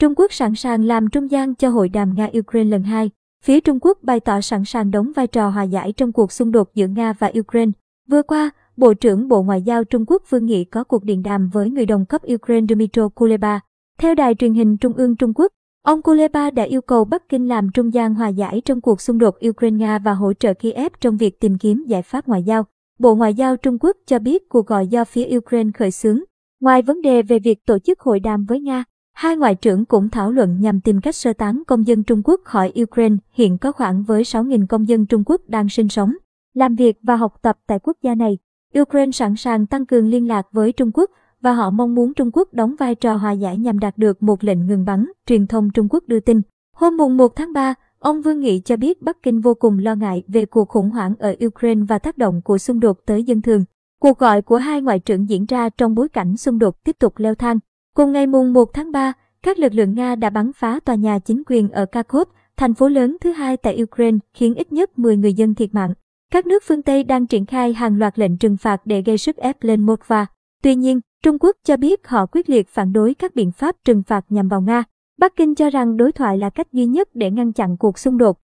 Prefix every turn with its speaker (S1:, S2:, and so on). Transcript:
S1: Trung Quốc sẵn sàng làm trung gian cho hội đàm Nga-Ukraine lần hai. Phía Trung Quốc bày tỏ sẵn sàng đóng vai trò hòa giải trong cuộc xung đột giữa Nga và Ukraine. Vừa qua, Bộ trưởng Bộ Ngoại giao Trung Quốc Vương Nghị có cuộc điện đàm với người đồng cấp Ukraine Dmytro Kuleba. Theo đài truyền hình Trung ương Trung Quốc, ông Kuleba đã yêu cầu Bắc Kinh làm trung gian hòa giải trong cuộc xung đột Ukraine-Nga và hỗ trợ Kiev trong việc tìm kiếm giải pháp ngoại giao. Bộ Ngoại giao Trung Quốc cho biết cuộc gọi do phía Ukraine khởi xướng. Ngoài vấn đề về việc tổ chức hội đàm với Nga, hai ngoại trưởng cũng thảo luận nhằm tìm cách sơ tán công dân Trung Quốc khỏi Ukraine. Hiện có khoảng với 6.000 công dân Trung Quốc đang sinh sống, làm việc và học tập tại quốc gia này. Ukraine sẵn sàng tăng cường liên lạc với Trung Quốc và họ mong muốn Trung Quốc đóng vai trò hòa giải nhằm đạt được một lệnh ngừng bắn, truyền thông Trung Quốc đưa tin. Hôm mùng 1 tháng 3, ông Vương Nghị cho biết Bắc Kinh vô cùng lo ngại về cuộc khủng hoảng ở Ukraine và tác động của xung đột tới dân thường. Cuộc gọi của hai ngoại trưởng diễn ra trong bối cảnh xung đột tiếp tục leo thang. Cùng ngày mùng 1 tháng 3, các lực lượng Nga đã bắn phá tòa nhà chính quyền ở Kharkov, thành phố lớn thứ hai tại Ukraine, khiến ít nhất 10 người dân thiệt mạng. Các nước phương Tây đang triển khai hàng loạt lệnh trừng phạt để gây sức ép lên Moscow. Tuy nhiên, Trung Quốc cho biết họ quyết liệt phản đối các biện pháp trừng phạt nhằm vào Nga. Bắc Kinh cho rằng đối thoại là cách duy nhất để ngăn chặn cuộc xung đột.